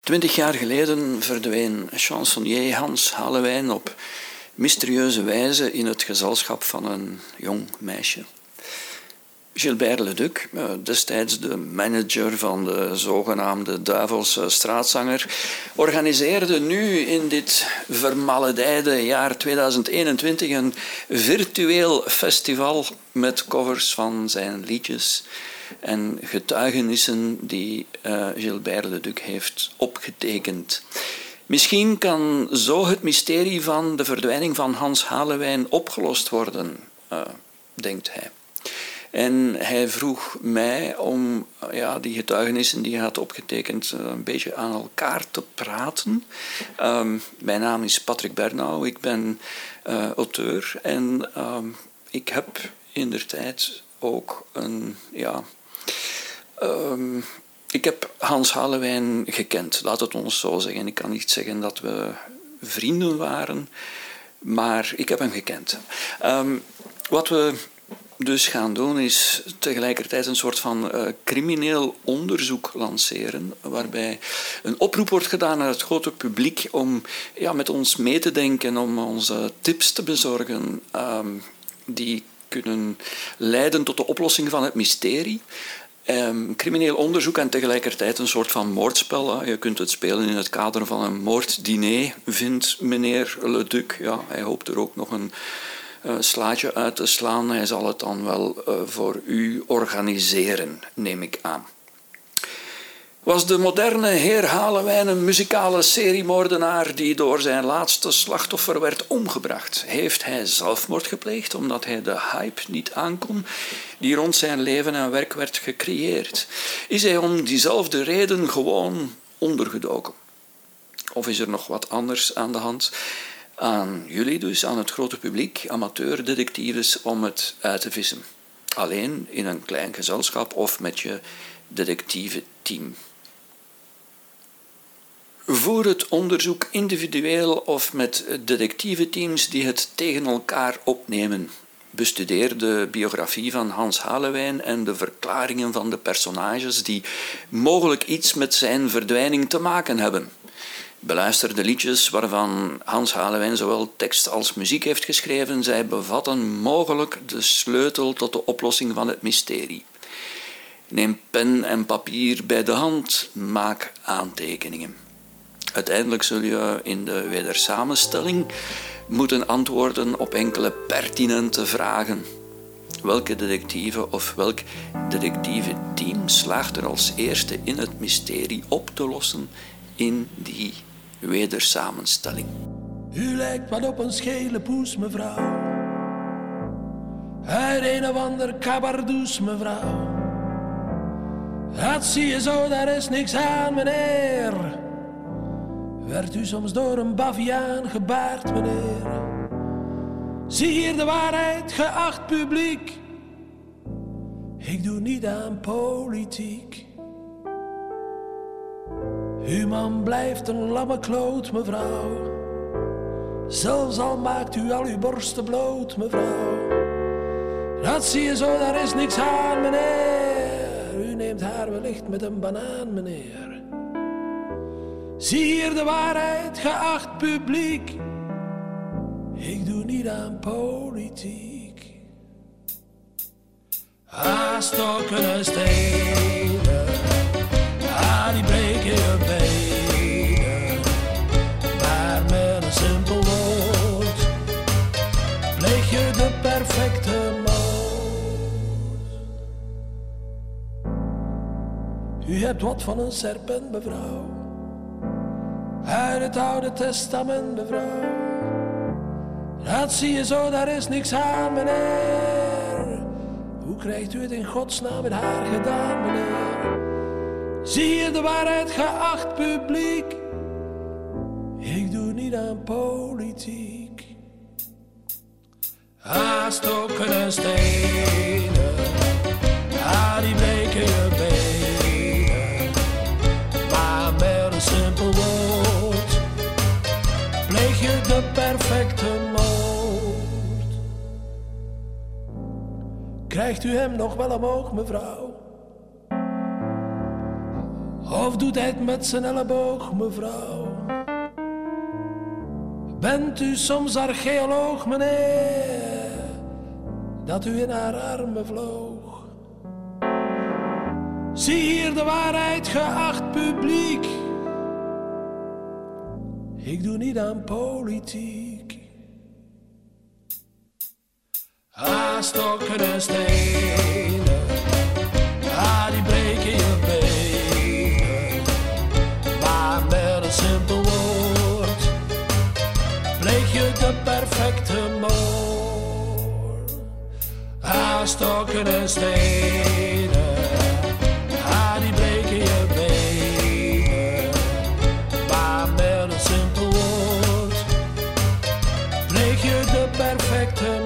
Twintig jaar geleden verdween chansonnier Hans Hallewijn op mysterieuze wijze in het gezelschap van een jong meisje. Gilbert Leduc, eh, destijds de manager van de zogenaamde Duivelse straatzanger, organiseerde nu in dit vermaledijde jaar 2021 een virtueel festival met covers van zijn liedjes en getuigenissen die uh, Gilbert Leduc heeft opgetekend. Misschien kan zo het mysterie van de verdwijning van Hans Halewijn opgelost worden, uh, denkt hij. En hij vroeg mij om ja, die getuigenissen die hij had opgetekend een beetje aan elkaar te praten. Um, mijn naam is Patrick Bernau, ik ben auteur en um, ik heb in der tijd ook een. Ja, um, ik heb Hans Halewijn gekend, laat het ons zo zeggen. Ik kan niet zeggen dat we vrienden waren, maar ik heb hem gekend. wat we dus gaan doen, is tegelijkertijd een soort van uh, crimineel onderzoek lanceren, waarbij een oproep wordt gedaan naar het grote publiek om ja, met ons mee te denken, om onze tips te bezorgen, um, die kunnen leiden tot de oplossing van het mysterie. Um, crimineel onderzoek en tegelijkertijd een soort van moordspel. Je kunt het spelen in het kader van een moorddiner, vindt meneer Leduc. Ja, hij hoopt er ook nog een uh, slaatje uit te slaan. Hij zal het dan wel uh, voor u organiseren, neem ik aan. Was de moderne heer Halewijn een muzikale seriemoordenaar die door zijn laatste slachtoffer werd omgebracht? Heeft hij zelfmoord gepleegd omdat hij de hype niet aankon die rond zijn leven en werk werd gecreëerd? Is hij om diezelfde reden gewoon ondergedoken? Of is er nog wat anders aan de hand? Aan jullie dus, aan het grote publiek, amateurdetectives, om het uit te vissen. Alleen in een klein gezelschap of met je detectieve team. Voer het onderzoek individueel of met detectieve teams die het tegen elkaar opnemen. Bestudeer de biografie van Hans Halewijn en de verklaringen van de personages die mogelijk iets met zijn verdwijning te maken hebben. Beluister de liedjes waarvan Hans Halewijn zowel tekst als muziek heeft geschreven. Zij bevatten mogelijk de sleutel tot de oplossing van het mysterie. Neem pen en papier bij de hand, maak aantekeningen. Uiteindelijk zul je in de wedersamenstelling moeten antwoorden op enkele pertinente vragen. Welke detectieve of welk detectieve team slaagt er als eerste in het mysterie op te lossen in die wedersamenstelling? U lijkt wat op een schele poes, mevrouw. Uit een of ander cabardoes, mevrouw. Dat zie je zo, daar is niks aan, meneer. Werd u soms door een baviaan gebaard, meneer? Zie hier de waarheid, geacht publiek. Ik doe niet aan politiek. Uw man blijft een lamme kloot, mevrouw. Zelfs al maakt u al uw borsten bloot, mevrouw. Dat zie je zo, daar is niks aan, meneer. U neemt haar wellicht met een banaan, meneer. Zie hier de waarheid, geacht publiek. Ik doe niet aan politiek. Ah, stokken en stenen, ah die breken je benen. Maar met een simpel woord pleeg je de perfecte moord. U hebt wat van een serpent, mevrouw uit het Oude Testament, mevrouw. Dat zie je zo, daar is niks aan, meneer. Hoe krijgt u het in godsnaam met haar gedaan, meneer? Zie je de waarheid, geacht publiek? Ik doe niet aan politiek. Haarstokken en stenen, ah, die breken je perfecte moord. Krijgt u hem nog wel omhoog, mevrouw? Of doet hij het met zijn elleboog, mevrouw? Bent u soms archeoloog, meneer, dat u in haar armen vloog? Zie hier de waarheid, geacht publiek. Ik doe niet aan politiek. Ah, stokken en stenen, ah, die breken je benen. Maar met een simpel woord pleeg je de perfecte moord. Ah, stokken en stenen. perfecto.